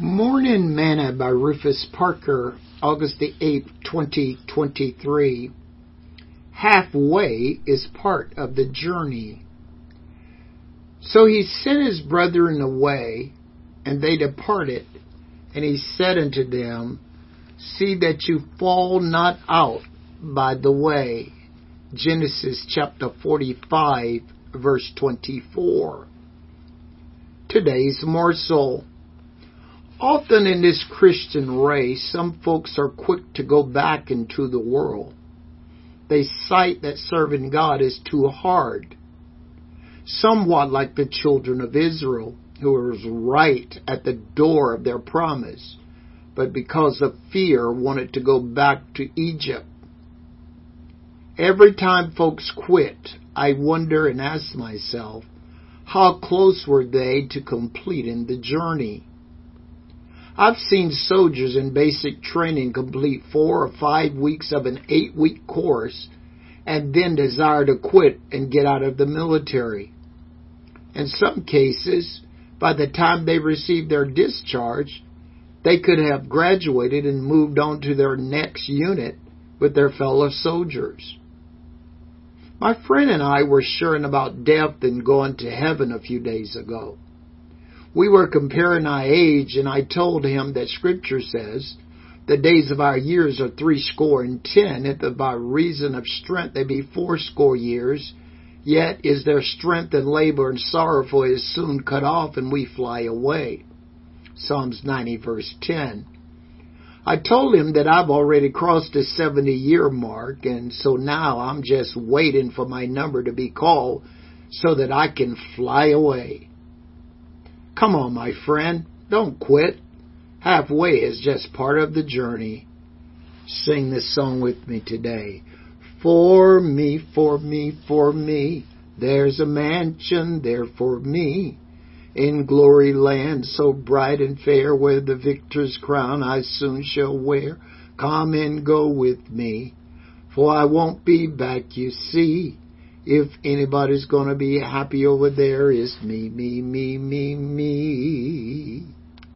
Morning Manna by Rufus Parker, August the 8th, 2023. Halfway is part of the journey. So he sent his brethren away, and they departed. And he said unto them, See that you fall not out by the way. Genesis chapter 45, verse 24. Today's morsel. Often in this Christian race, some folks are quick to go back into the world. They cite that serving God is too hard. Somewhat like the children of Israel, who was right at the door of their promise, but because of fear wanted to go back to Egypt. Every time folks quit, I wonder and ask myself, how close were they to completing the journey? I've seen soldiers in basic training complete four or five weeks of an eight week course and then desire to quit and get out of the military. In some cases, by the time they receive their discharge, they could have graduated and moved on to their next unit with their fellow soldiers. My friend and I were sharing about death and going to heaven a few days ago. We were comparing our age, and I told him that Scripture says, The days of our years are threescore and ten, if by reason of strength they be fourscore years. Yet is their strength and labor and sorrowful is soon cut off, and we fly away. Psalms 90, verse 10. I told him that I've already crossed the 70 year mark, and so now I'm just waiting for my number to be called so that I can fly away. Come on, my friend. Don't quit. Halfway is just part of the journey. Sing this song with me today. For me, for me, for me, there's a mansion there for me. In glory land so bright and fair, where the victor's crown I soon shall wear. Come and go with me, for I won't be back, you see. If anybody's gonna be happy over there, it's me, me, me, me, me.